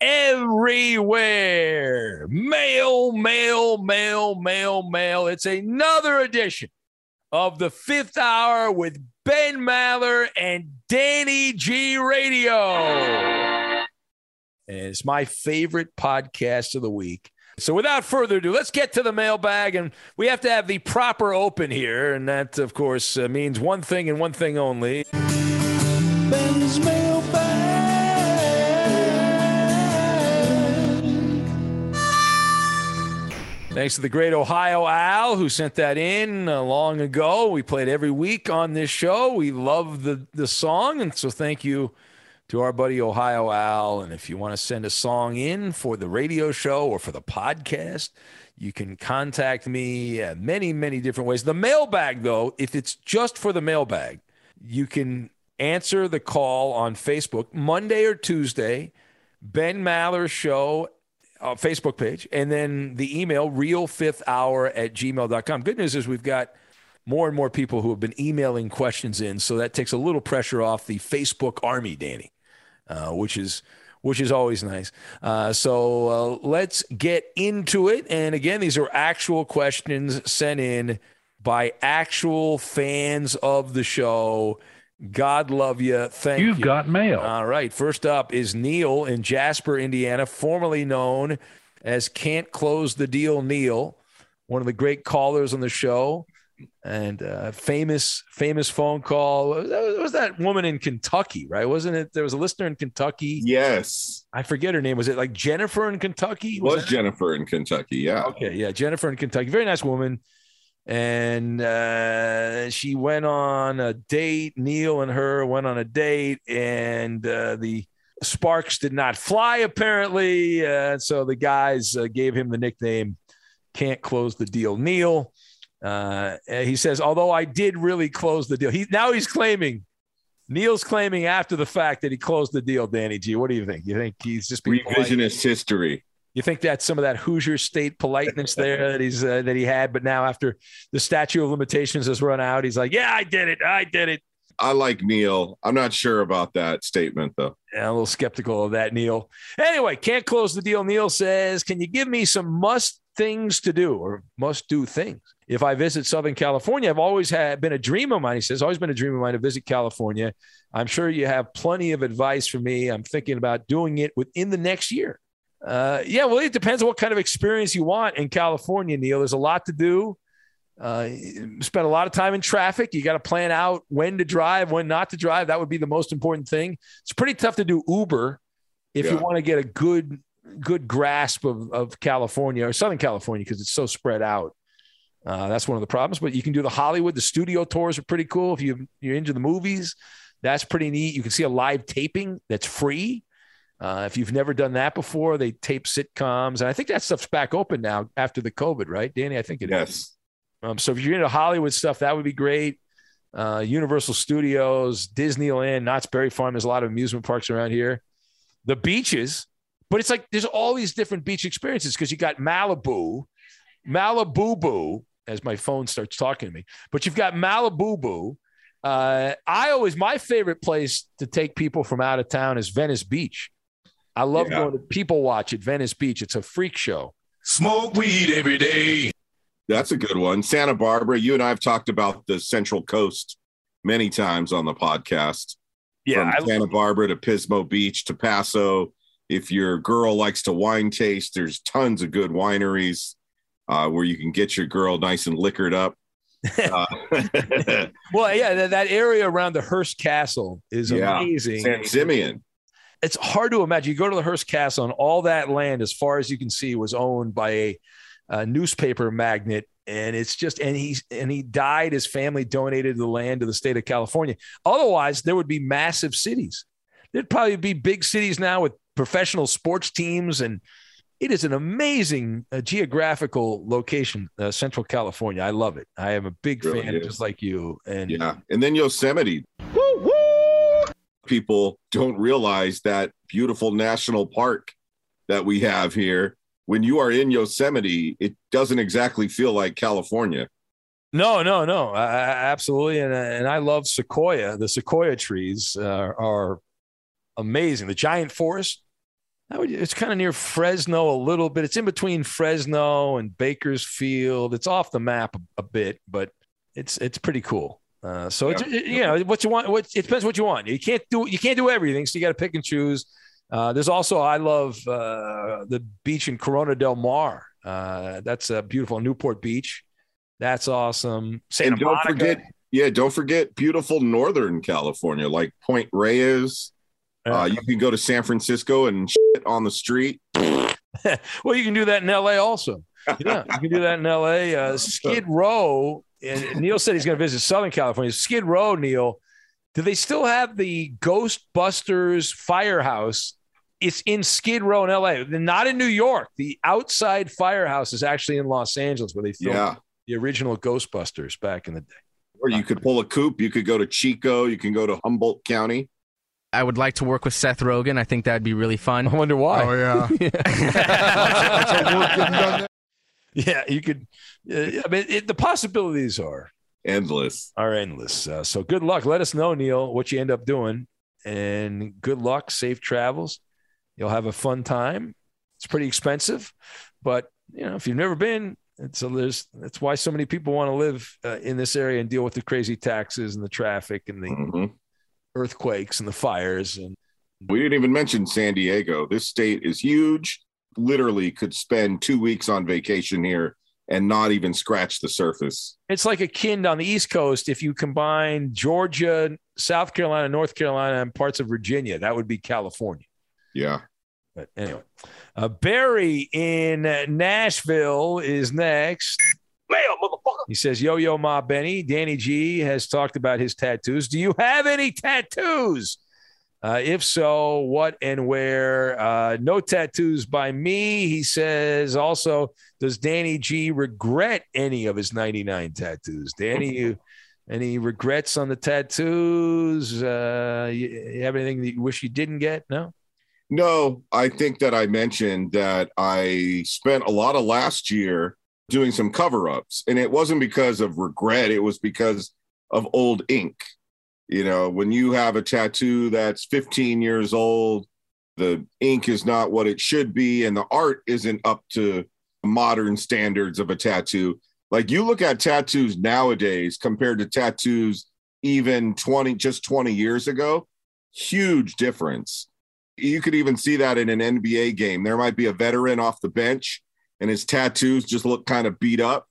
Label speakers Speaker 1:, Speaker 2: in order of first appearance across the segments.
Speaker 1: everywhere. Mail, mail, mail, mail, mail. It's another edition of the fifth hour with Ben Maller and Danny G Radio. And it's my favorite podcast of the week. So without further ado, let's get to the mailbag. And we have to have the proper open here. And that, of course, uh, means one thing and one thing only. Ben's Thanks to the great Ohio Al who sent that in uh, long ago. We played every week on this show. We love the the song, and so thank you to our buddy Ohio Al. And if you want to send a song in for the radio show or for the podcast, you can contact me uh, many many different ways. The mailbag, though, if it's just for the mailbag, you can answer the call on Facebook Monday or Tuesday. Ben Maller Show uh, Facebook page, and then the email real fifth hour at gmail.com. Good news is we've got more and more people who have been emailing questions in, so that takes a little pressure off the Facebook army, Danny, uh, which is which is always nice. Uh, so uh, let's get into it. And again, these are actual questions sent in by actual fans of the show. God love you. Thank
Speaker 2: You've
Speaker 1: you.
Speaker 2: got mail.
Speaker 1: All right. First up is Neil in Jasper, Indiana, formerly known as Can't Close the Deal Neil, one of the great callers on the show. And uh, famous, famous phone call. Was that, was that woman in Kentucky, right? Wasn't it? There was a listener in Kentucky.
Speaker 3: Yes.
Speaker 1: I forget her name. Was it like Jennifer in Kentucky?
Speaker 3: It was Jennifer in Kentucky. Yeah.
Speaker 1: Okay, yeah, Jennifer in Kentucky, very nice woman, and uh, she went on a date. Neil and her went on a date, and uh, the sparks did not fly apparently. Uh, so the guys uh, gave him the nickname "Can't Close the Deal." Neil. Uh, he says, although I did really close the deal. He now he's claiming. Neil's claiming after the fact that he closed the deal. Danny G, what do you think? You think he's just being polite?
Speaker 3: Revisionist history.
Speaker 1: You think that's some of that Hoosier state politeness there that he's uh, that he had, but now after the statute of limitations has run out, he's like, "Yeah, I did it. I did it."
Speaker 3: I like Neil. I'm not sure about that statement though.
Speaker 1: Yeah, a little skeptical of that, Neil. Anyway, can't close the deal. Neil says, "Can you give me some must things to do or must do things. If I visit Southern California, I've always had been a dream of mine. He says, always been a dream of mine to visit California. I'm sure you have plenty of advice for me. I'm thinking about doing it within the next year. Uh, yeah, well, it depends on what kind of experience you want in California, Neil. There's a lot to do. Uh, spend a lot of time in traffic. You got to plan out when to drive, when not to drive. That would be the most important thing. It's pretty tough to do Uber if yeah. you want to get a good good grasp of, of California or Southern California because it's so spread out. Uh, that's one of the problems. But you can do the Hollywood. The studio tours are pretty cool if you you're into the movies. That's pretty neat. You can see a live taping that's free. Uh, if you've never done that before, they tape sitcoms, and I think that stuff's back open now after the COVID, right, Danny? I think it
Speaker 3: yes.
Speaker 1: is. Um, so if you're into Hollywood stuff, that would be great. Uh, Universal Studios, Disneyland, Knott's Berry Farm. There's a lot of amusement parks around here. The beaches, but it's like there's all these different beach experiences because you got Malibu, Malibu Boo, as my phone starts talking to me. But you've got Malibu Boo. Uh, I always my favorite place to take people from out of town is Venice Beach. I love yeah. going to people watch at Venice Beach. It's a freak show.
Speaker 4: Smoke weed every day.
Speaker 3: That's a good one. Santa Barbara. You and I have talked about the Central Coast many times on the podcast.
Speaker 1: Yeah,
Speaker 3: from Santa Barbara to Pismo Beach to Paso. If your girl likes to wine taste, there's tons of good wineries uh, where you can get your girl nice and liquored up. Uh,
Speaker 1: well, yeah, that, that, area around the Hearst Castle is yeah, amazing.
Speaker 3: San Simeon.
Speaker 1: It's hard to imagine. You go to the Hearst Castle, and all that land, as far as you can see, was owned by a a newspaper magnate. And it's just and he and he died his family donated the land to the state of california. Otherwise there would be massive cities. There'd probably be big cities now with professional sports teams. And it is an amazing uh, geographical location uh, central california. I love it. I am a big really fan is. just like you. And
Speaker 3: yeah. And then yosemite people don't realize that beautiful national park that we have here when you are in Yosemite, it doesn't exactly feel like California.
Speaker 1: No, no, no, uh, absolutely, and and I love sequoia. The sequoia trees uh, are amazing. The giant forest. Would, it's kind of near Fresno a little bit. It's in between Fresno and Bakersfield. It's off the map a, a bit, but it's it's pretty cool. Uh, so yeah. it's it, you know what you want. What it depends what you want. You can't do you can't do everything, so you got to pick and choose. Uh, there's also I love uh, the beach in Corona del Mar. Uh, that's a beautiful Newport Beach. That's awesome.
Speaker 3: Santa and don't Monica. forget, yeah, don't forget beautiful Northern California, like Point Reyes. Uh, you can go to San Francisco and shit on the street.
Speaker 1: well, you can do that in LA also. Yeah, you can do that in LA. Uh, Skid Row. And Neil said he's going to visit Southern California. Skid Row, Neil. Do they still have the Ghostbusters firehouse it's in Skid Row in LA, not in New York. The outside firehouse is actually in Los Angeles where they filmed yeah. the original Ghostbusters back in the day.
Speaker 3: Or you could pull a coop. You could go to Chico. You can go to Humboldt County.
Speaker 5: I would like to work with Seth Rogen. I think that'd be really fun.
Speaker 1: I wonder why.
Speaker 6: Oh yeah.
Speaker 1: yeah, you could. Uh, I mean, it, the possibilities are
Speaker 3: endless.
Speaker 1: Are endless. Uh, so good luck. Let us know, Neil, what you end up doing, and good luck. Safe travels. You'll have a fun time. It's pretty expensive, but you know if you've never been, it's a, there's that's why so many people want to live uh, in this area and deal with the crazy taxes and the traffic and the mm-hmm. earthquakes and the fires and.
Speaker 3: We didn't even mention San Diego. This state is huge. Literally, could spend two weeks on vacation here and not even scratch the surface.
Speaker 1: It's like a kind on the East Coast. If you combine Georgia, South Carolina, North Carolina, and parts of Virginia, that would be California.
Speaker 3: Yeah.
Speaker 1: But anyway, uh, Barry in Nashville is next. He says, Yo, yo, Ma Benny. Danny G has talked about his tattoos. Do you have any tattoos? Uh, if so, what and where? Uh, no tattoos by me. He says also, does Danny G regret any of his 99 tattoos? Danny, you, any regrets on the tattoos? Uh, you, you have anything that you wish you didn't get? No?
Speaker 3: No, I think that I mentioned that I spent a lot of last year doing some cover ups, and it wasn't because of regret, it was because of old ink. You know, when you have a tattoo that's 15 years old, the ink is not what it should be, and the art isn't up to modern standards of a tattoo. Like you look at tattoos nowadays compared to tattoos even 20 just 20 years ago, huge difference. You could even see that in an NBA game. There might be a veteran off the bench and his tattoos just look kind of beat up.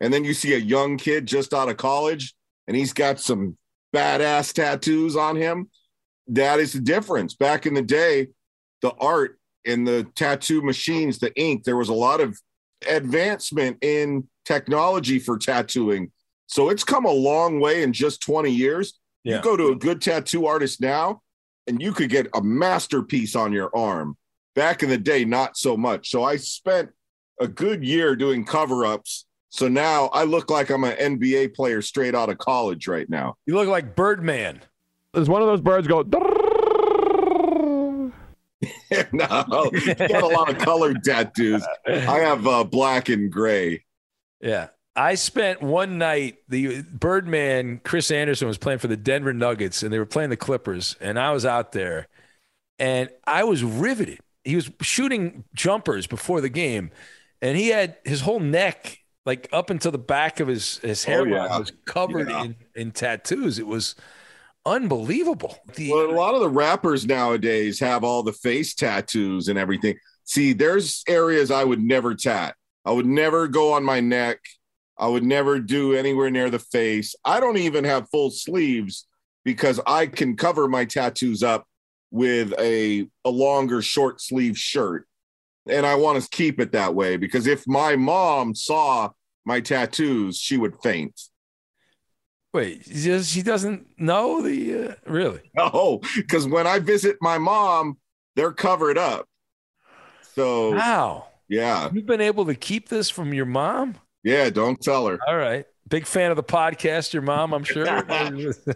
Speaker 3: And then you see a young kid just out of college and he's got some badass tattoos on him. That is the difference. Back in the day, the art and the tattoo machines, the ink, there was a lot of advancement in technology for tattooing. So it's come a long way in just 20 years.
Speaker 1: Yeah.
Speaker 3: You go to a good tattoo artist now, and you could get a masterpiece on your arm. Back in the day, not so much. So I spent a good year doing cover ups. So now I look like I'm an NBA player straight out of college right now.
Speaker 1: You look like Birdman.
Speaker 2: Does one of those birds go?
Speaker 3: no, you got a lot of colored tattoos. I have uh, black and gray.
Speaker 1: Yeah. I spent one night, the Birdman, Chris Andersen was playing for the Denver Nuggets and they were playing the Clippers. And I was out there and I was riveted. He was shooting jumpers before the game and he had his whole neck, like up until the back of his, his oh, hairline,
Speaker 3: yeah.
Speaker 1: was covered
Speaker 3: Yeah.
Speaker 1: in, in tattoos. It was unbelievable. The,
Speaker 3: Well, a lot of the rappers nowadays have all the face tattoos and everything. See, there's areas I would never tat. I would never go on my neck. I would never do anywhere near the face. I don't even have full sleeves because I can cover my tattoos up with a, a longer short sleeve shirt. And I want to keep it that way because if my mom saw my tattoos, she would faint.
Speaker 1: Wait, she doesn't know the, uh, really?
Speaker 3: No, because when I visit my mom, they're covered up. So
Speaker 1: Wow.
Speaker 3: yeah,
Speaker 1: You've been able to keep this from your mom?
Speaker 3: yeah, don't tell her.
Speaker 1: All right. Big fan of the podcast, your mom, I'm sure.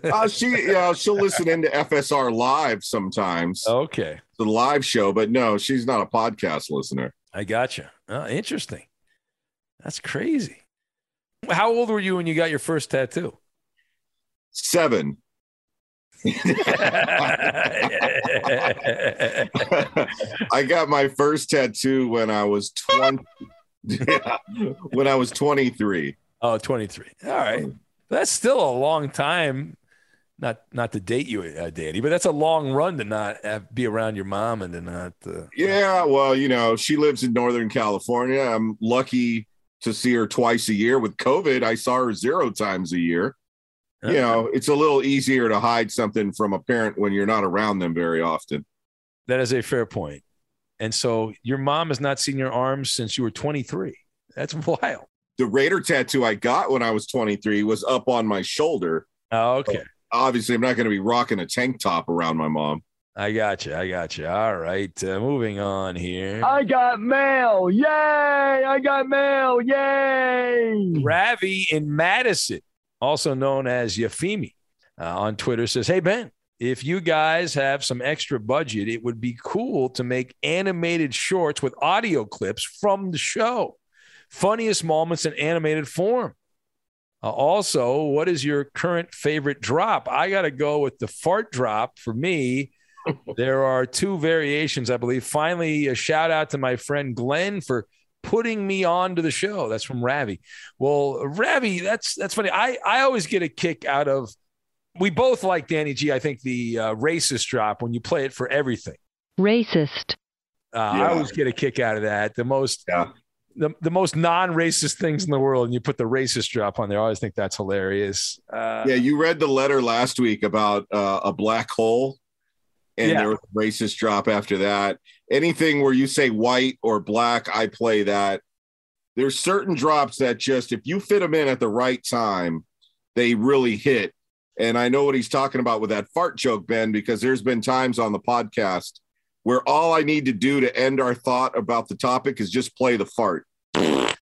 Speaker 3: Uh, she, yeah, she'll listen into FSR live sometimes,
Speaker 1: okay.
Speaker 3: the live show, but no, she's not a podcast listener.
Speaker 1: I got you. Oh, interesting. That's crazy. How old were you when you got your first tattoo?
Speaker 3: Seven. I got my first tattoo when I was 20. yeah, when I was 23.
Speaker 1: Oh, 23. All right. That's still a long time. Not not to date you, uh, Danny, but that's a long run to not have, be around your mom and to not. Uh,
Speaker 3: Yeah, well, you know, she lives in Northern California. I'm lucky to see her twice a year. With COVID, I saw her zero times a year. You know, it's a little easier to hide something from a parent when you're not around them very often.
Speaker 1: that is a fair point. And so your mom has not seen your arms since you were 23. That's wild.
Speaker 3: The Raider tattoo I got when I was 23 was up on my shoulder.
Speaker 1: Oh, okay.
Speaker 3: Obviously, I'm not going to be rocking a tank top around my mom.
Speaker 1: I got you. I got you. All right. Uh, moving on here.
Speaker 2: I got mail. Yay! I got mail. Yay!
Speaker 1: Ravi in Madison, also known as Yafimi, uh, on Twitter says, Hey, Ben, if you guys have some extra budget, it would be cool to make animated shorts with audio clips from the show. Funniest moments in animated form. Uh, also, what is your current favorite drop? I got to go with the fart drop for me. there are two variations, I believe. Finally, a shout out to my friend Glenn for putting me on to the show. That's from Ravi. Well, Ravi, that's that's funny. I I always get a kick out of. We both like Danny G. I think the uh, racist drop when you play it for everything.
Speaker 7: Racist.
Speaker 1: Uh, I always get a kick out of that. The most
Speaker 3: Yeah.
Speaker 1: The, the most non-racist things in the world, and you put the racist drop on there. I always think that's hilarious. Uh,
Speaker 3: Yeah, you read the letter last week about uh, a black hole, and
Speaker 1: Yeah.
Speaker 3: there was a racist drop after that. Anything where you say white or black, I play that. There's certain drops that just, if you fit them in at the right time, they really hit. And I know what he's talking about with that fart joke, Ben, because there's been times on the podcast where all I need to do to end our thought about the topic is just play the fart,
Speaker 1: well,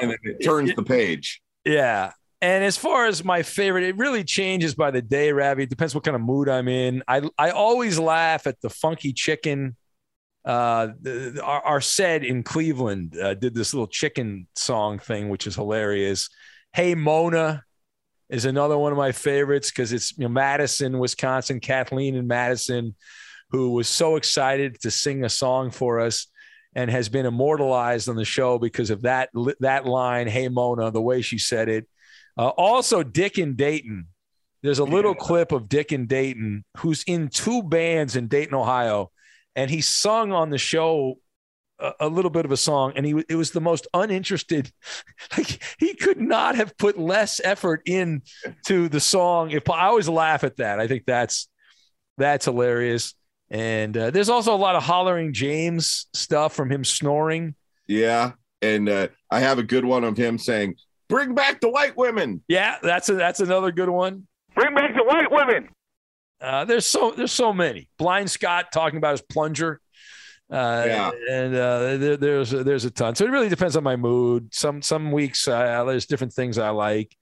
Speaker 3: and it turns the page.
Speaker 1: Yeah. And as far as my favorite, it really changes by the day, Ravi. It depends what kind of mood I'm in. I I always laugh at the funky chicken. Uh, the, the- our, our said in Cleveland uh, did this little chicken song thing, which is hilarious. Hey Mona is another one of my favorites because it's you know, Madison, Wisconsin, Kathleen in Madison, who was so excited to sing a song for us. And has been immortalized on the show because of that that line, "Hey Mona," the way she said it. Uh, also, Dick and Dayton. There's a little yeah. clip of Dick and Dayton, who's in two bands in Dayton, Ohio, and he sung on the show a, a little bit of a song, and he it was the most uninterested. Like he could not have put less effort into the song. If I always laugh at that, I think that's that's hilarious. And uh, there's also a lot of hollering James stuff from him snoring.
Speaker 3: Yeah, and uh, I have a good one of him saying, "Bring back the white women."
Speaker 1: Yeah, that's a, that's another good one.
Speaker 2: Bring back the white women.
Speaker 1: Uh, there's so there's so many. Blind Scott talking about his plunger. Uh, yeah. and uh, there, there's there's a ton. So it really depends on my mood. Some some weeks uh, there's different things I like.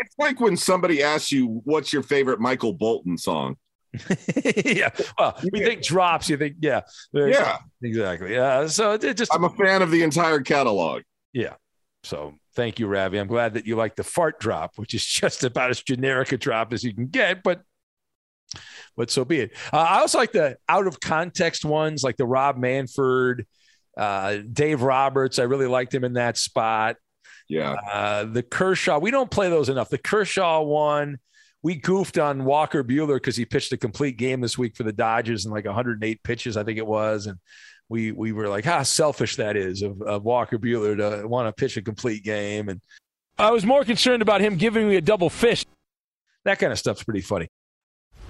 Speaker 3: It's like when somebody asks you, "What's your favorite Michael Bolton song?"
Speaker 1: yeah. Well, we think drops. You think, yeah.
Speaker 3: Yeah.
Speaker 1: Exactly. Yeah. So it just.
Speaker 3: I'm a fan of the entire catalog.
Speaker 1: Yeah. So thank you, Ravi. I'm glad that you like the fart drop, which is just about as generic a drop as you can get, but. But so be it. Uh, I also like the out of context ones, like the Rob Manfred, uh, Dave Roberts. I really liked him in that spot.
Speaker 3: Yeah.
Speaker 1: Uh, the Kershaw. We don't play those enough. The Kershaw one we goofed on Walker Buehler because he pitched a complete game this week for the Dodgers and like 108 pitches, I think it was. And we we were like, how selfish that is of, of Walker Buehler to want to pitch a complete game. And I was more concerned about him giving me a double fish. That kind of stuff's pretty funny.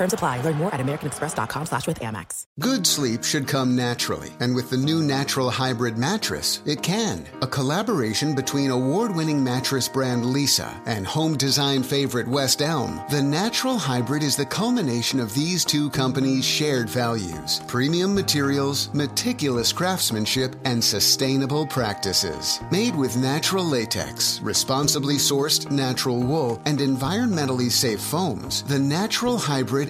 Speaker 8: Terms apply. Learn more at americanexpress.com slash with Amex.
Speaker 9: Good sleep should come naturally. And with the new Natural Hybrid mattress, it can. A collaboration between award-winning mattress brand Leesa and home design favorite West Elm, the Natural Hybrid is the culmination of these two companies' shared values. Premium materials, meticulous craftsmanship, and sustainable practices. Made with natural latex, responsibly sourced natural wool, and environmentally safe foams, the Natural Hybrid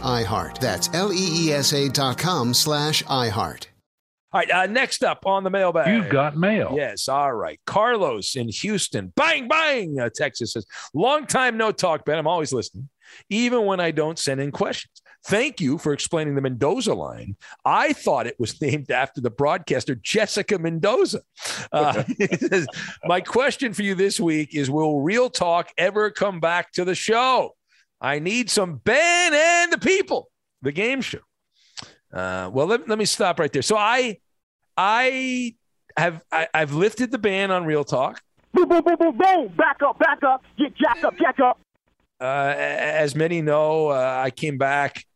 Speaker 9: iHeart. That's L-E-E-S-A dot com slash iHeart.
Speaker 1: All right, uh, next up on the mailbag.
Speaker 10: You've got mail.
Speaker 1: Yes, all right. Carlos in Houston. Bang, bang, uh, Texas says, long time no talk, Ben. I'm always listening, even when I don't send in questions. Thank you for explaining the Mendoza line. I thought it was named after the broadcaster Jessica Mendoza. Uh, My question for you this week is Will Real Talk ever come back to the show? I need some Ben and the people, the game show. Uh, well, let, let me stop right there. So I, I have I, have lifted the ban on Real Talk.
Speaker 2: Boom, boom, boom, boom, boom. Back up, back up. Get jack up, jack up.
Speaker 1: Uh, as many know, uh, I came back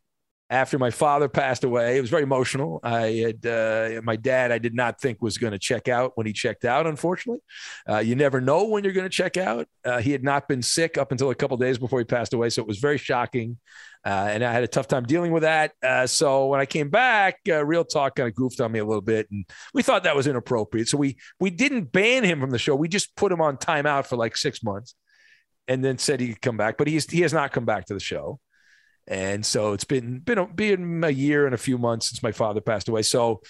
Speaker 1: after my father passed away. It was very emotional. I had uh, my dad. I did not think was going to check out when he checked out. Unfortunately, uh, you never know when you're going to check out. Uh, he had not been sick up until a couple days before he passed away, so it was very shocking. Uh, and I had a tough time dealing with that. Uh, so when I came back, uh, Real Talk kind of goofed on me a little bit, and we thought that was inappropriate. So we we didn't ban him from the show. We just put him on timeout for like six months, and then said he could come back. But he's he has not come back to the show. And so it's been been been a year and a few months since my father passed away. So,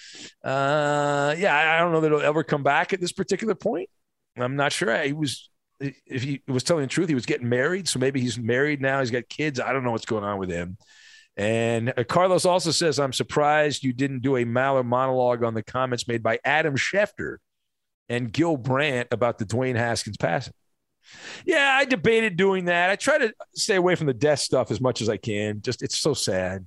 Speaker 1: uh, yeah, I don't know that it'll ever come back at this particular point. I'm not sure. He was, if he was telling the truth, he was getting married. So maybe he's married now. He's got kids. I don't know what's going on with him. And uh, Carlos also says, I'm surprised you didn't do a Maller monologue on the comments made by Adam Schefter and Gil Brandt about the Dwayne Haskins passing. Yeah, I debated doing that. I try to stay away from the death stuff as much as I can. Just it's so sad,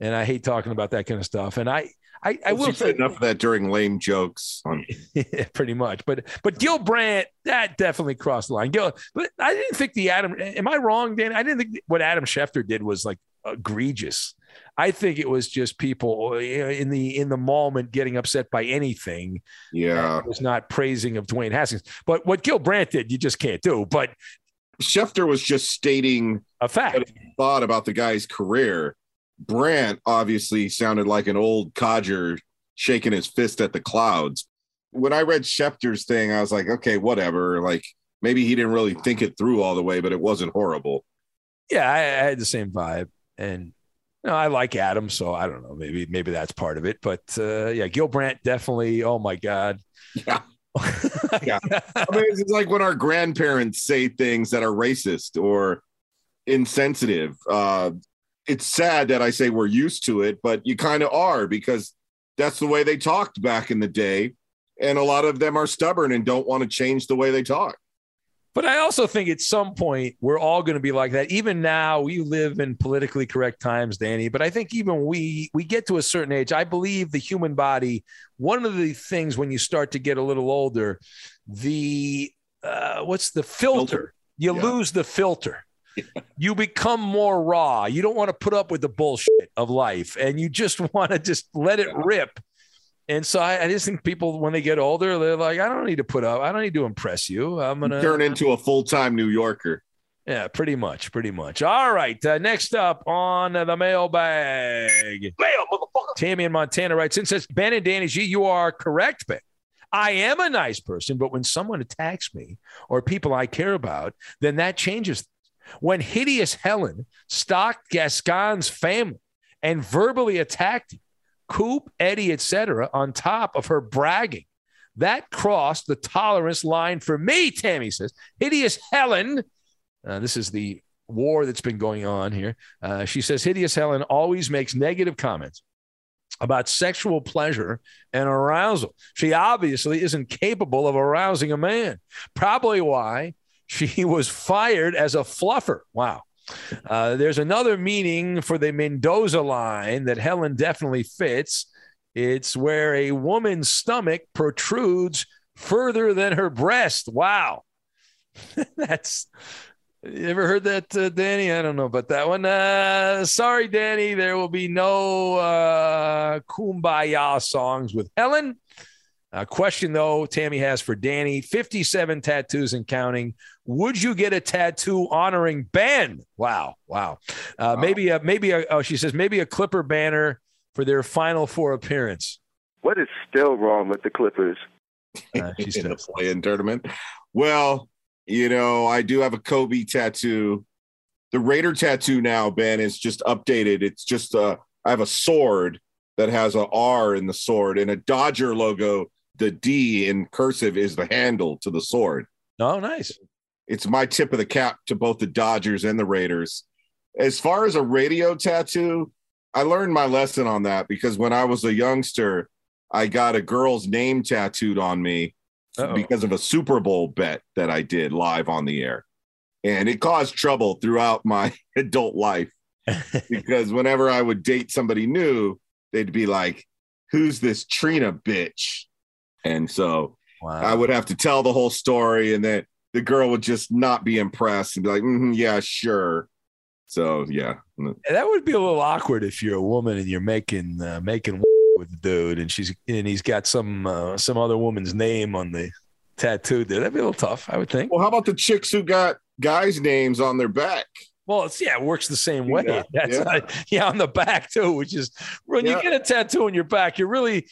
Speaker 1: and I hate talking about that kind of stuff. And I, I, I will
Speaker 3: say enough of that during lame jokes. On-
Speaker 1: pretty much, but but Gil Brandt that definitely crossed the line. Gil, but I didn't think the Adam. Am I wrong, Dan? I didn't think what Adam Schefter did was like egregious. I think it was just people uh, in the in the moment getting upset by anything.
Speaker 3: Yeah,
Speaker 1: it was not praising of Dwayne Haskins. But what Gil Brandt did, you just can't do. But
Speaker 3: Schefter was just stating
Speaker 1: a fact.
Speaker 3: thought about the guy's career. Brandt obviously sounded like an old codger shaking his fist at the clouds. When I read Schefter's thing, I was like, okay, whatever. Like maybe he didn't really think it through all the way, but it wasn't horrible.
Speaker 1: Yeah, I, I had the same vibe, and you know, I like Adam, so I don't know. Maybe maybe that's part of it. But uh, yeah, Gil Brandt definitely. Oh my God.
Speaker 3: Yeah. yeah. I mean, it's like when our grandparents say things that are racist or insensitive. Uh, it's sad that I say we're used to it, but you kind of are because that's the way they talked back in the day. And a lot of them are stubborn and don't want to change the way they talk.
Speaker 1: But I also think at some point we're all going to be like that. Even now, we live in politically correct times, Danny. But I think even we we get to a certain age. I believe the human body. One of the things when you start to get a little older, the uh, what's the filter? filter. You yeah. lose the filter. Yeah. You become more raw. You don't want to put up with the bullshit of life, and you just want to just let it yeah. rip and so I, I, just think people, when they get older, they're like, I don't need to put up, I don't need to impress you. I'm gonna
Speaker 3: turn into a full time New Yorker.
Speaker 1: Yeah, pretty much, pretty much. All right, uh, next up on the mailbag, mail motherfucker. Tammy in Montana writes in says, Ben and Danny G, you are correct, Ben. I am a nice person, but when someone attacks me or people I care about, then that changes. When hideous Helen stalked Gascon's family and verbally attacked him, Coop, Eddie, etc., on top of her bragging. That crossed the tolerance line for me, Tammy says. Hideous Helen, uh, this is the war that's been going on here. Uh, she says, Hideous Helen always makes negative comments about sexual pleasure and arousal. She obviously isn't capable of arousing a man. Probably why she was fired as a fluffer. Wow. Uh, there's another meaning for the Mendoza line that Helen definitely fits. It's where a woman's stomach protrudes further than her breast. Wow. That's you ever heard that, uh, Danny? I don't know about that one. Uh, sorry, Danny. There will be no uh, kumbaya songs with Helen. A question, though, Tammy has for Danny 57 tattoos and counting. Would you get a tattoo honoring Ben? Wow. Wow. Uh, wow. Maybe, a, maybe, a, oh, she says, maybe a Clipper banner for their final four appearance.
Speaker 10: What is still wrong with the Clippers?
Speaker 3: Uh, she's in the play-in tournament. Well, you know, I do have a Kobe tattoo. The Raider tattoo now, Ben, is just updated. It's just a, I have a sword that has a R in the sword and a Dodger logo the D in cursive is the handle to the sword.
Speaker 1: Oh, nice.
Speaker 3: It's my tip of the cap to both the Dodgers and the Raiders. As far as a radio tattoo, I learned my lesson on that because when I was a youngster, I got a girl's name tattooed on me Uh-oh. because of a Super Bowl bet that I did live on the air. And it caused trouble throughout my adult life because whenever I would date somebody new, they'd be like, Who's this Trina bitch? And so wow. I would have to tell the whole story, and then the girl would just not be impressed and be like, mm-hmm, "Yeah, sure." So yeah,
Speaker 1: that would be a little awkward if you're a woman and you're making uh, making with the dude, and she's and he's got some uh, some other woman's name on the tattoo. There, that'd be a little tough, I would think.
Speaker 3: Well, how about the chicks who got guys' names on their back?
Speaker 1: Well, it's yeah, it works the same way.
Speaker 3: Yeah,
Speaker 1: That's
Speaker 3: yeah.
Speaker 1: uh, yeah, on the back too, which is when
Speaker 3: Yeah.
Speaker 1: you get a tattoo on your back, you're really.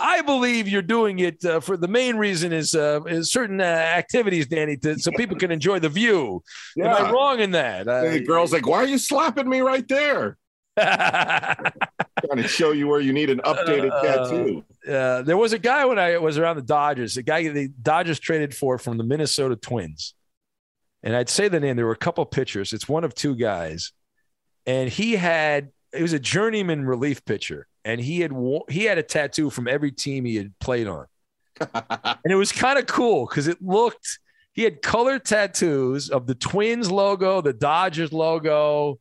Speaker 1: I believe you're doing it uh, for the main reason is, uh, is certain uh, activities, Danny, to, so people can enjoy the view. Am I wrong in that? Uh,
Speaker 3: the girl's like, "Why are you slapping me right there?" Trying to show you where you need an updated
Speaker 1: Uh,
Speaker 3: tattoo.
Speaker 1: uh, there was a guy when I was around the Dodgers, a guy the Dodgers traded for from the Minnesota Twins. And I'd say the name, there were a couple pitchers. It's one of two guys. And he had, it was a journeyman relief pitcher. And he had, he had a tattoo from every team he had played on. and it was kind of cool because it looked, he had color tattoos of the Twins logo, the Dodgers logo.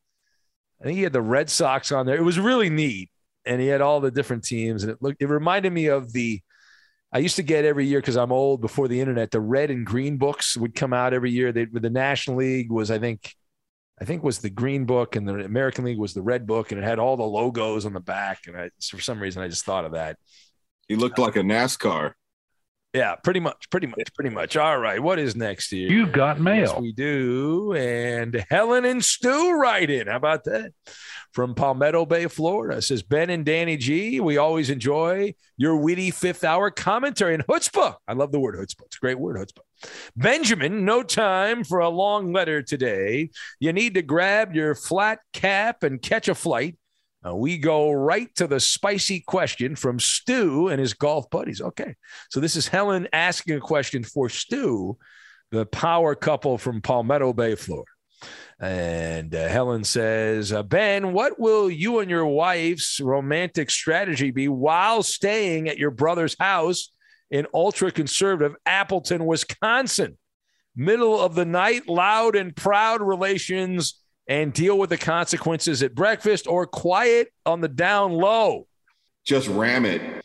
Speaker 1: I think he had the Red Sox on there. It was really neat and he had all the different teams and it looked it reminded me of the I used to get every year because I'm old before the internet the red and green books would come out every year they the National League was I think I think was the green book and the American League was the red book and it had all the logos on the back and I for some reason I just thought of that
Speaker 3: He looked like a NASCAR.
Speaker 1: yeah pretty much pretty much pretty much all right what is next here
Speaker 11: You've got mail.
Speaker 1: Yes, we do. And Helen and Stu write in. How about that? From Palmetto Bay, Florida. It says Ben and Danny G. We always enjoy your witty fifth hour commentary and chutzpah. I love the word chutzpah. It's a great word, chutzpah. Benjamin, no time for a long letter today. You need to grab your flat cap and catch a flight. Uh, we go right to the spicy question from Stu and his golf buddies. Okay. So this is Helen asking a question for Stu the power couple from Palmetto Bay, Florida. And uh, Helen says, uh, Ben, what will you and your wife's romantic strategy be while staying at your brother's house in ultra conservative Appleton, Wisconsin? Middle of the night, loud and proud relations and deal with the consequences at breakfast or quiet on the down low?
Speaker 3: Just ram it.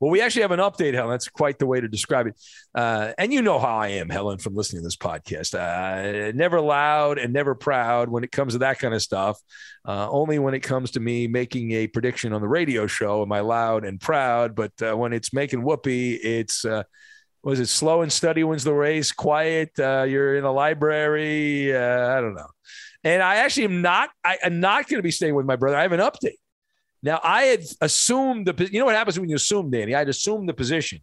Speaker 1: Well, we actually have an update, Helen. That's quite the way to describe it. Uh, and you know how I am, Helen, from listening to this podcast. Uh, never loud and never proud when it comes to that kind of stuff. Uh, only when it comes to me making a prediction on the radio show am I loud and proud. But uh, when it's making whoopee, it's uh, was it slow and steady wins the race, quiet. Uh, you're in a library. I don't know. And I actually am not. I, am not going to be staying with my brother. I have an update. Now, I had assumed the, you know what happens when you assume, Danny? I had assumed the position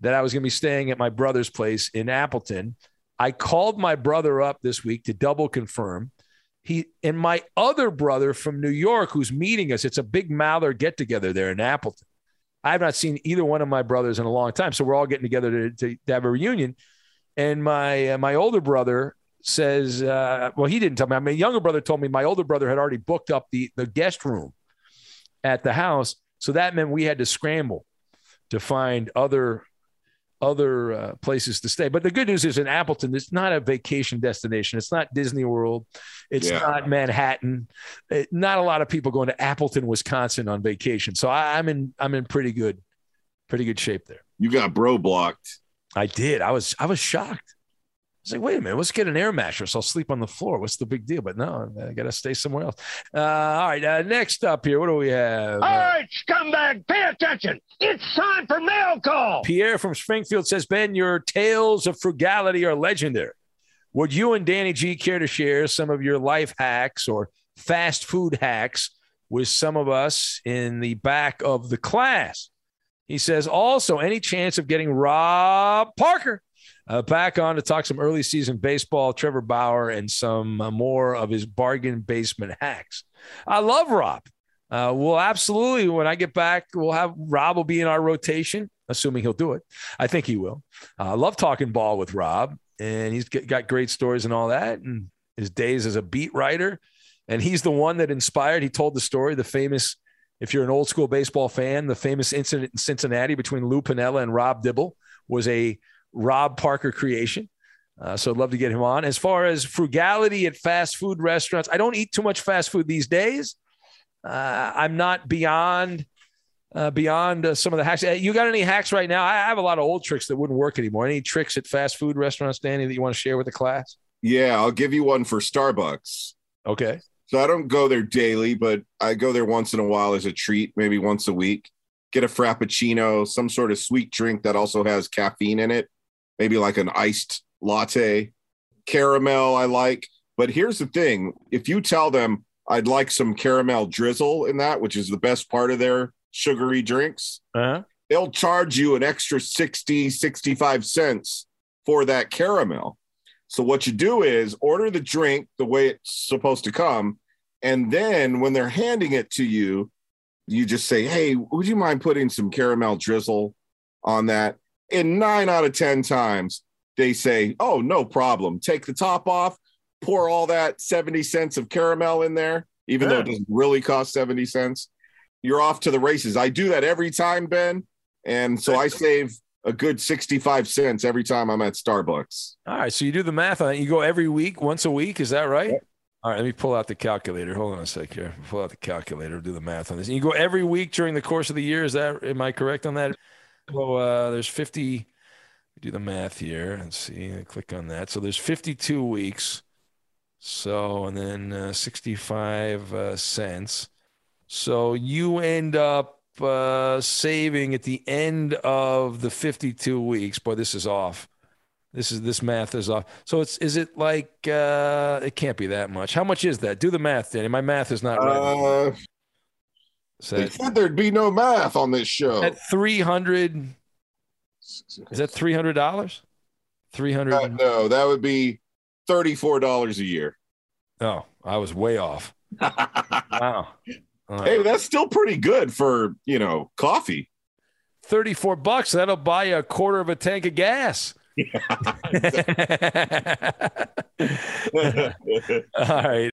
Speaker 1: that I was going to be staying at my brother's place in Appleton. I called my brother up this week to double confirm. He and my other brother from New York, who's meeting us, it's a big Maller get together there in Appleton. I have not seen either one of my brothers in a long time. So we're all getting together to, to, to have a reunion. And my, uh, my older brother says, uh, well, he didn't tell me. My younger brother told me my older brother had already booked up the, the guest room at the house. So that meant we had to scramble to find other other uh, places to stay. But the good news is in Appleton, it's not a vacation destination. It's not Disney World. It's
Speaker 3: Yeah.
Speaker 1: not Manhattan. It- not a lot of people going to Appleton, Wisconsin on vacation. So I, I'm in I'm in pretty good pretty good shape there.
Speaker 3: You got bro blocked.
Speaker 1: I did. I was I was shocked. I was like, wait a minute, let's get an air mattress. I'll sleep on the floor. What's the big deal? But no, I got to stay somewhere else. Uh, all right. Uh, next up here, what do we have?
Speaker 2: All right, scumbag, pay attention. It's time for mail call.
Speaker 1: Pierre from Springfield says, Ben, your tales of frugality are legendary. Would you and Danny G care to share some of your life hacks or fast food hacks with some of us in the back of the class? He says, also, any chance of getting Rob Parker uh, back on to talk some early season baseball, Trevor Bauer, and some uh, more of his bargain basement hacks? I love Rob. Uh, we'll absolutely, when I get back, we'll have Rob will be in our rotation, assuming he'll do it. I think he will. Uh, I love talking ball with Rob, and he's got great stories and all that, and his days as a beat writer. And he's the one that inspired. He told the story, the famous, if you're an old school baseball fan, the famous incident in Cincinnati between Lou Piniella and Rob Dibble was a Rob Parker creation. Uh, so I'd love to get him on. As far as frugality at fast food restaurants, I don't eat too much fast food these days. Uh, I'm not beyond uh, beyond uh, some of the hacks. Uh, You got any hacks right now? I have a lot of old tricks that wouldn't work anymore. Any tricks at fast food restaurants, Danny, that you want to share with the class?
Speaker 3: Yeah, I'll give you one for Starbucks.
Speaker 1: Okay.
Speaker 3: So I don't go there daily, but I go there once in a while as a treat, maybe once a week. Get a frappuccino, some sort of sweet drink that also has caffeine in it, maybe like an iced latte. Caramel, I like. But here's the thing if you tell them I'd like some caramel drizzle in that, which is the best part of their sugary drinks,
Speaker 1: uh-huh.
Speaker 3: they'll charge you an extra 60, 65 cents for that caramel. So what you do is order the drink the way it's supposed to come. And then when they're handing it to you, you just say, Hey, would you mind putting some caramel drizzle on that? And nine out of 10 times, they say, Oh, no problem. Take the top off, pour all that 70 cents of caramel in there, even yeah. though it doesn't really cost 70 cents. You're off to the races. I do that every time, Ben. And so I save a good 65 cents every time I'm at Starbucks.
Speaker 1: All right. So you do the math on it. You go every week, once a week. Is that right? Yep. All right. Let me pull out the calculator. Hold on a sec here. Pull out the calculator, do the math on this. And you go every week during the course of the year. Is that, am I correct on that? So uh, there's 50, do the math here and see. I click on that. So there's 52 weeks. So, and then uh, 65 uh, cents. So you end up uh, saving at the end of the 52 weeks. Boy, this is off. This is this math is off. So it's is it like uh, it can't be that much. How much is that? Do the math, Danny. My math is not right.
Speaker 3: So they said there'd be no math on this show.
Speaker 1: At 300 Is that $300? 300 uh,
Speaker 3: No, that would be $34 a year.
Speaker 1: Oh, I was way off. wow.
Speaker 3: Uh, hey, that's still pretty good for you know coffee.
Speaker 1: Thirty-four bucks. That'll buy you a quarter of a tank of gas. all right.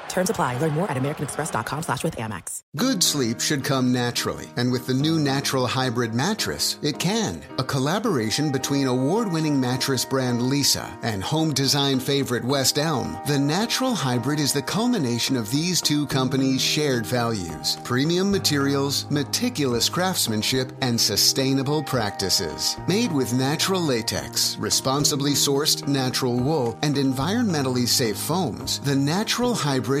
Speaker 8: Terms apply. Learn more at americanexpress.com slash with Amex.
Speaker 9: Good sleep should come naturally. And with the new Natural Hybrid mattress, it can. A collaboration between award-winning mattress brand Leesa and home design favorite West Elm, the Natural Hybrid is the culmination of these two companies' shared values. Premium materials, meticulous craftsmanship, and sustainable practices. Made with natural latex, responsibly sourced natural wool, and environmentally safe foams, the Natural Hybrid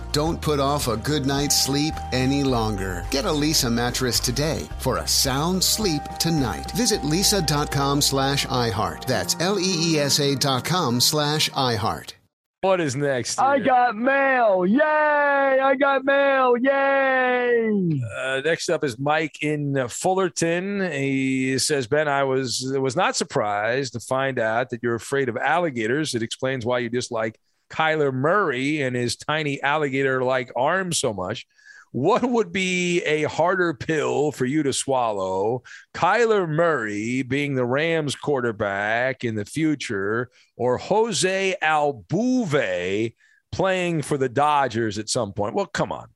Speaker 9: Don't put off a good night's sleep any longer. Get a Leesa mattress today for a sound sleep tonight. Visit leesa.com slash iHeart. That's L-E-E-S-A dot com slash iHeart.
Speaker 1: What is next?
Speaker 2: Here? I got mail. Yay! I got mail. Yay!
Speaker 1: Uh, next up is Mike in Fullerton. He says, Ben, I was was not surprised to find out that you're afraid of alligators. It explains why you dislike Kyler Murray and his tiny alligator like arms so much. What would be a harder pill for you to swallow? Kyler Murray being the Rams quarterback in the future, or Jose Altuve playing for the Dodgers at some point? Well, come on.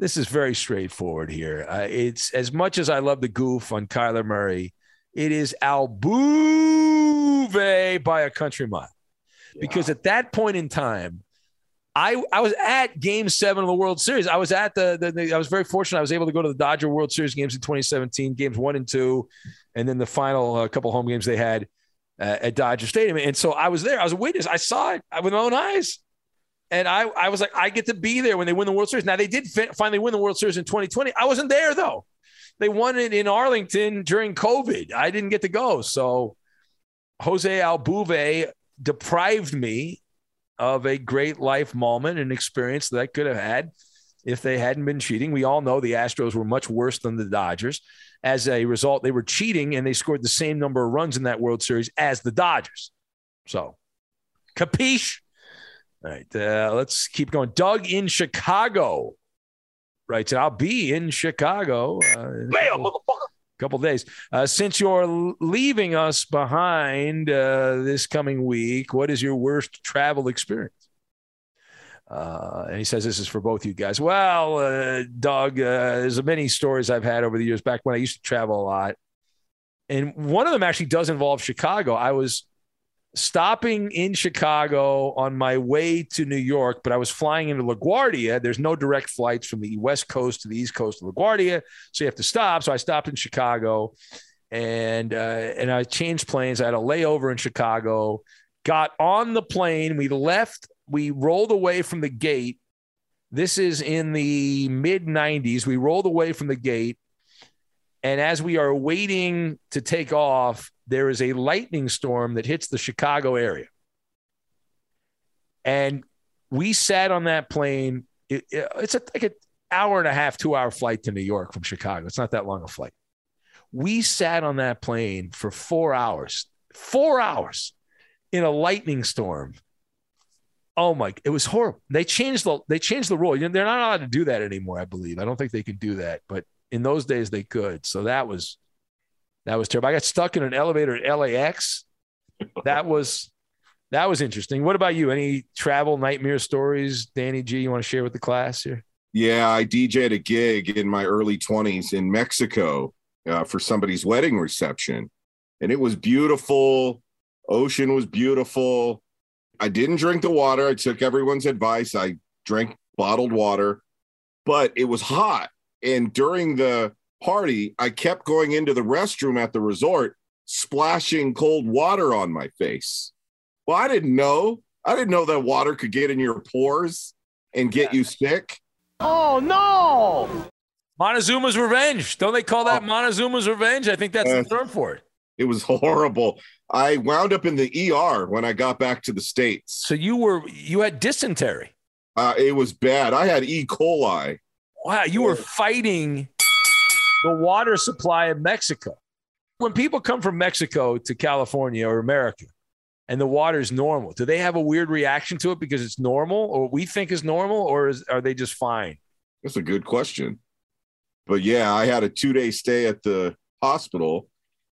Speaker 1: This is very straightforward here. Uh, it's as much as I love the goof on Kyler Murray, it is Albuve by a country mile. Yeah. Because at that point in time, I, I was at game seven of the World Series. I was at the, the, the, I was very fortunate. I was able to go to the Dodger World Series games in 2017, games one and two, and then the final uh, couple home games they had uh, at Dodger Stadium. And so I was there. I was a witness. I saw it with my own eyes. And I, I was like, I get to be there when they win the World Series. Now, they did fi- finally win the World Series in 2020. I wasn't there, though. They won it in Arlington during COVID. I didn't get to go. So Jose Altuve deprived me of a great life moment and experience that I could have had if they hadn't been cheating. We all know the Astros were much worse than the Dodgers. As a result, they were cheating and they scored the same number of runs in that World Series as the Dodgers. So, capiche? All right, uh, let's keep going. Doug in Chicago writes, I'll be in Chicago. Uh, couple days. Uh, since you're leaving us behind uh, this coming week, what is your worst travel experience? Uh, and he says this is for both you guys. Well, uh, Doug, uh, there's many stories I've had over the years back when I used to travel a lot. And one of them actually does involve Chicago. I was stopping in Chicago on my way to New York, but I was flying into LaGuardia. There's no direct flights from the West Coast to the East Coast of LaGuardia, so you have to stop. So I stopped in Chicago, and uh, and I changed planes. I had a layover in Chicago. Got on the plane. We left. We rolled away from the gate. This is in the mid 90s. We rolled away from the gate. And as we are waiting to take off, there is a lightning storm that hits the Chicago area. And we sat on that plane. It, it, it's a, like an hour and a half, two hour flight to New York from Chicago. It's not that long a flight. We sat on that plane for four hours, four hours in a lightning storm. Oh my! It was horrible. They changed the they changed the rule. They're not allowed to do that anymore. I believe. I don't think they can do that, but in those days they could. So that was that was terrible. I got stuck in an elevator at LAX. That was that was interesting. What about you? Any travel nightmare stories, Danny G? You want to share with the class here?
Speaker 3: Yeah, I DJed a gig in my early 20s in Mexico uh, for somebody's wedding reception, and it was beautiful. Ocean was beautiful. I didn't drink the water. I took everyone's advice. I drank bottled water, but it was hot. And during the party, I kept going into the restroom at the resort, splashing cold water on my face. Well, I didn't know. I didn't know that water could get in your pores and get you sick.
Speaker 2: Oh, no.
Speaker 1: Montezuma's revenge. Don't they call that oh. Montezuma's revenge? I think that's uh, the term for it.
Speaker 3: It was horrible. I wound up in the ER when I got back to the States.
Speaker 1: So you were, you had dysentery.
Speaker 3: Uh, it was bad. I had E. coli.
Speaker 1: Wow. You were fighting the water supply of Mexico. When people come from Mexico to California or America and the water is normal, do they have a weird reaction to it because it's normal or we think is normal or is, are they just fine?
Speaker 3: That's a good question. But yeah, I had a two day stay at the hospital.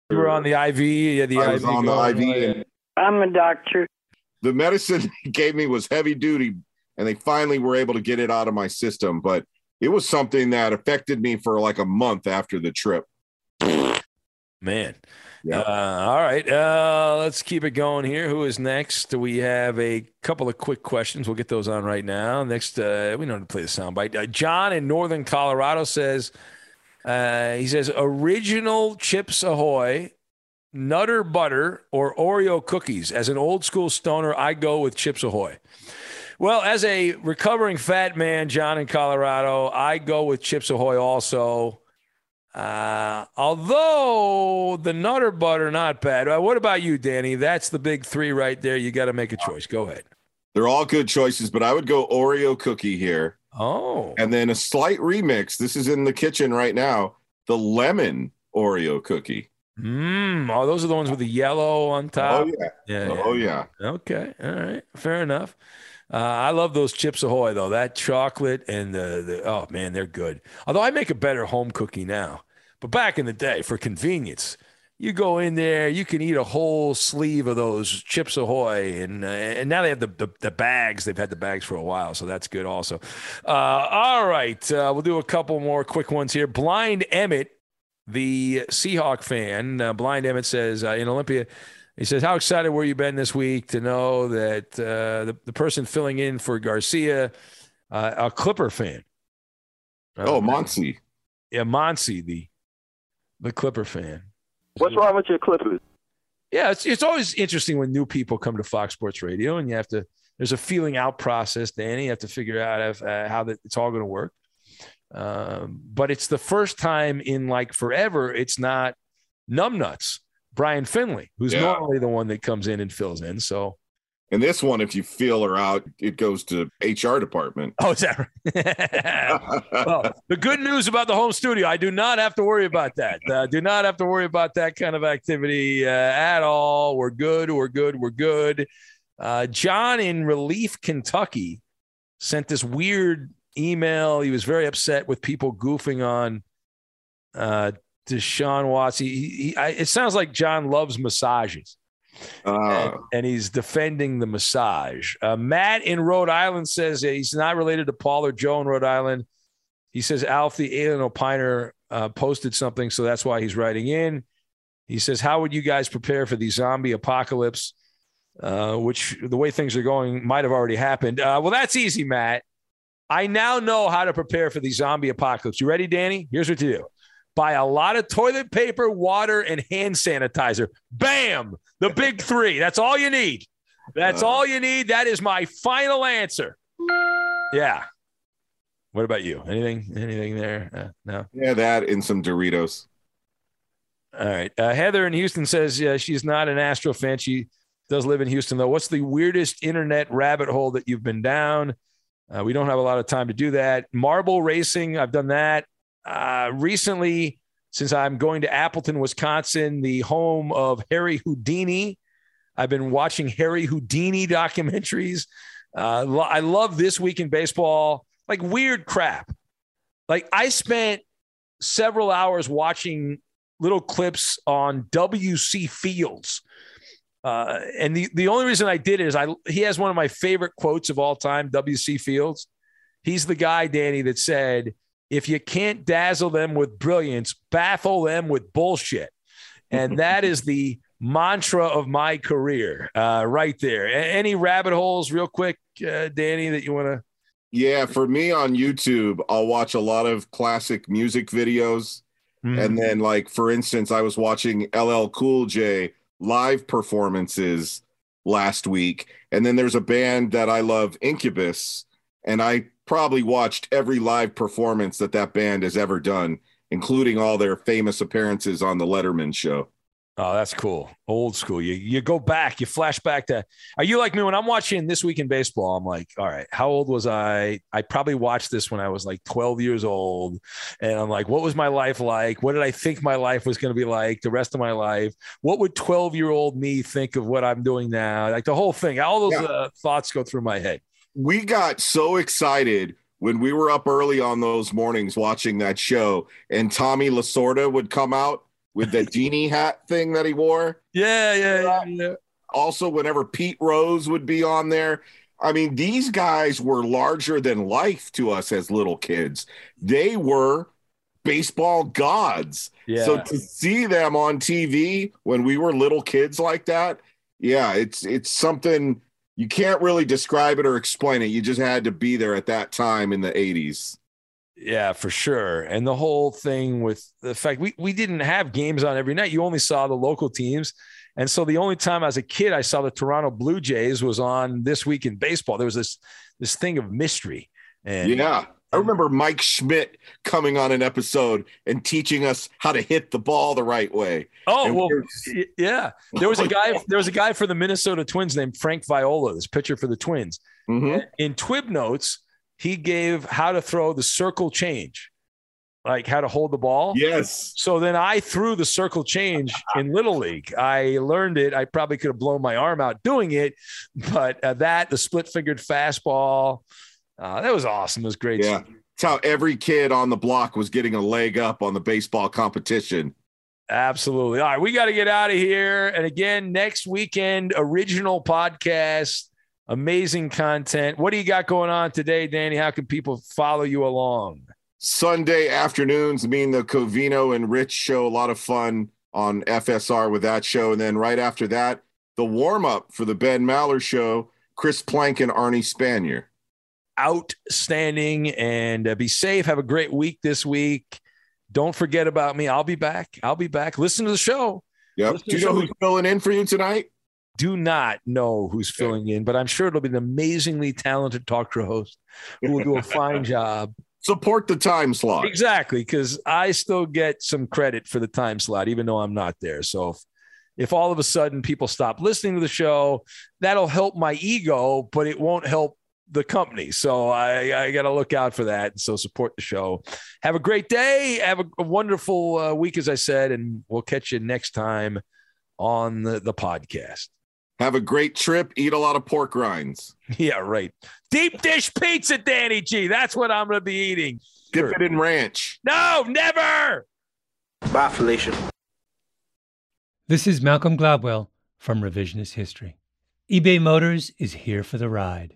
Speaker 1: You were on the IV. Yeah, the
Speaker 3: I
Speaker 1: IV
Speaker 3: was on the IV.
Speaker 11: I'm a doctor.
Speaker 3: The medicine he gave me was heavy duty, and they finally were able to get it out of my system. But it was something that affected me for like a month after the trip.
Speaker 1: Man. Yeah. Uh, all right. Uh, let's keep it going here. Who is next? We have a couple of quick questions. We'll get those on right now. Next, uh, we know how to play the soundbite. Uh, John in Northern Colorado says, uh, he says, original Chips Ahoy, Nutter Butter, or Oreo cookies. As an old school stoner, I go with Chips Ahoy. Well, as a recovering fat man, John in Colorado, I go with Chips Ahoy also. Uh, although the Nutter Butter, not bad. Uh, what about you, Danny? That's the big three right there. You got to make a choice. Go ahead.
Speaker 3: They're all good choices, but I would go Oreo cookie here.
Speaker 1: Oh.
Speaker 3: And then a slight remix. This is in the kitchen right now. The lemon Oreo cookie.
Speaker 1: Mmm. Oh, those are the ones with the yellow on top.
Speaker 3: Oh, yeah.
Speaker 1: Yeah.
Speaker 3: Oh, yeah.
Speaker 1: Okay. All right. Fair enough. Uh, I love those Chips Ahoy though. That chocolate and the, the oh man, they're good. Although I make a better home cookie now, but back in the day, for convenience, you go in there, you can eat a whole sleeve of those Chips Ahoy, and uh, and now they have the, the, the bags. They've had the bags for a while, so that's good also. Uh, all right, uh, we'll do a couple more quick ones here. Blind Emmett, the Seahawk fan, uh, Blind Emmett says uh, in Olympia. He says, "How excited were you Ben this week to know that uh, the the person filling in for Garcia, a Clipper fan?"
Speaker 3: oh, Monty.
Speaker 1: Yeah, Monty, the the Clipper fan.
Speaker 10: What's wrong with your Clippers?
Speaker 1: Yeah, it's it's always interesting when new people come to Fox Sports Radio, and you have to. There's a feeling out process, Danny. You have to figure out if, uh, how that it's all going to work. Um, but it's the first time in like forever. It's not numbnuts Brian Finley, who's yeah. normally the one that comes in and fills in. So
Speaker 3: and this one, if you feel her out, it goes to HR department.
Speaker 1: Oh, is that right? well, the good news about the home studio, I do not have to worry about that. Uh, do not have to worry about that kind of activity uh, at all. We're good. We're good. We're good. Uh, John in Relief, Kentucky, sent this weird email. He was very upset with people goofing on uh, Deshaun Watson. He, he, I, it sounds like John loves massages. Uh, and, and, he's defending the massage. Uh, Matt in Rhode Island says he's not related to Paul or Joe in Rhode Island. He says Alf, the alien opiner, uh, posted something, so that's why he's writing in. He says, "How would you guys prepare for the zombie apocalypse?" Uh, which the way things are going might have already happened. Uh, well, that's easy, Matt. I now know how to prepare for the zombie apocalypse. You ready, Danny? Here's what you do buy a lot of toilet paper, water, and hand sanitizer. Bam! The big three. That's all you need. That's uh, all you need. That is my final answer. Yeah. What about you? Anything? Anything there? Uh, no.
Speaker 3: Yeah, that and some Doritos.
Speaker 1: All right. Uh, Heather in Houston says yeah, she's not an Astro fan. She does live in Houston though. What's the weirdest internet rabbit hole that you've been down? Uh, we don't have a lot of time to do that. Marble racing, I've done that. Uh, recently, since I'm going to Appleton, Wisconsin, the home of Harry Houdini, I've been watching Harry Houdini documentaries. Uh, I love this week in baseball, like weird crap. Like I spent several hours watching little clips on W.C. Fields. Uh, and the, the only reason I did it is I he has one of my favorite quotes of all time, W.C. Fields. He's the guy, Danny, that said, if you can't dazzle them with brilliance, baffle them with bullshit. And that is the mantra of my career uh, right there. A- any rabbit holes, real quick, uh, Danny, that you want to?
Speaker 3: Yeah, for me on YouTube, I'll watch a lot of classic music videos. Mm. And then, like, for instance, I was watching LL Cool J live performances last week. And then there's a band that I love, Incubus. And I probably watched every live performance that that band has ever done, including all their famous appearances on the Letterman show.
Speaker 1: Oh, that's cool. Old school. You you go back, you flash back to are you like me when I'm watching this week in baseball? I'm like, all right, how old was I? I probably watched this when I was like 12 years old. And I'm like, what was my life like? What did I think my life was going to be like the rest of my life? What would 12 year old me think of what I'm doing now? Like the whole thing, all those yeah. uh, thoughts go through my head
Speaker 3: we got so excited when we were up early on those mornings watching that show and Tommy Lasorda would come out with the genie hat thing that he wore.
Speaker 1: Yeah, yeah, yeah, yeah.
Speaker 3: Also, whenever Pete Rose would be on there, I mean, these guys were larger than life to us as little kids. They were baseball gods. Yeah. So to see them on TV when we were little kids like that, yeah, it's it's something you can't really describe it or explain it. You just had to be there at that time in the 80s.
Speaker 1: Yeah, for sure. And the whole thing with the fact we, we didn't have games on every night. You only saw the local teams. And so the only time as a kid I saw the Toronto Blue Jays was on this week in baseball. There was this this thing of mystery. And
Speaker 3: yeah. I remember Mike Schmidt coming on an episode and teaching us how to hit the ball the right way.
Speaker 1: Oh and well, we yeah. There was a guy. There was a guy for the Minnesota Twins named Frank Viola, this pitcher for the Twins. Mm-hmm. In Twib notes, he gave how to throw the circle change. like how to hold the ball.
Speaker 3: Yes.
Speaker 1: So then I threw the circle change in Little League. I learned it. I probably could have blown my arm out doing it, but uh, that, the split fingered fastball, uh, that was awesome. It was great.
Speaker 3: Yeah. It's how every kid on the block was getting a leg up on the baseball competition.
Speaker 1: Absolutely. All right. We got to get out of here. And again, next weekend, original podcast, amazing content. What do you got going on today, Danny? How can people follow you along?
Speaker 3: Sunday afternoons, me and the Covino and Rich show a lot of fun on FSR with that show. And then right after that, the warm up for the Ben Maller show, Chris Plank and Arnie Spanier.
Speaker 1: Outstanding. And uh, be safe. Have a great week this week. Don't forget about me. I'll be back. I'll be back. Listen to the show.
Speaker 3: Yep.
Speaker 1: Listen
Speaker 3: Do you know who's filling in for you tonight?
Speaker 1: do not know who's filling in, but I'm sure it'll be an amazingly talented talk show host who will do a fine job.
Speaker 3: Support the time slot.
Speaker 1: Exactly, because I still get some credit for the time slot, even though I'm not there. So if, if all of a sudden people stop listening to the show, that'll help my ego, but it won't help the company. So I, I got to look out for that. And so support the show. Have a great day. Have a, a wonderful uh, week, as I said, and we'll catch you next time on the, the podcast.
Speaker 3: Have a great trip. Eat a lot of pork rinds.
Speaker 1: Yeah, right. Deep dish pizza, Danny G. That's what I'm going to be eating.
Speaker 3: Dip it in ranch.
Speaker 1: No, never.
Speaker 10: Bye, Felicia.
Speaker 11: This is Malcolm Gladwell from Revisionist History. eBay Motors is here for the ride.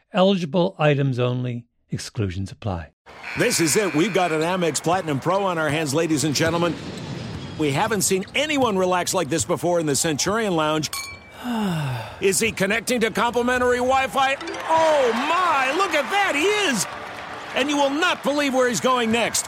Speaker 11: Eligible items only, exclusions apply.
Speaker 12: This is it. We've got an Amex Platinum Pro on our hands, ladies and gentlemen. We haven't seen anyone relax like this before in the Centurion Lounge. Is he connecting to complimentary Wi Fi? Oh my, look at that, he is! And you will not believe where he's going next.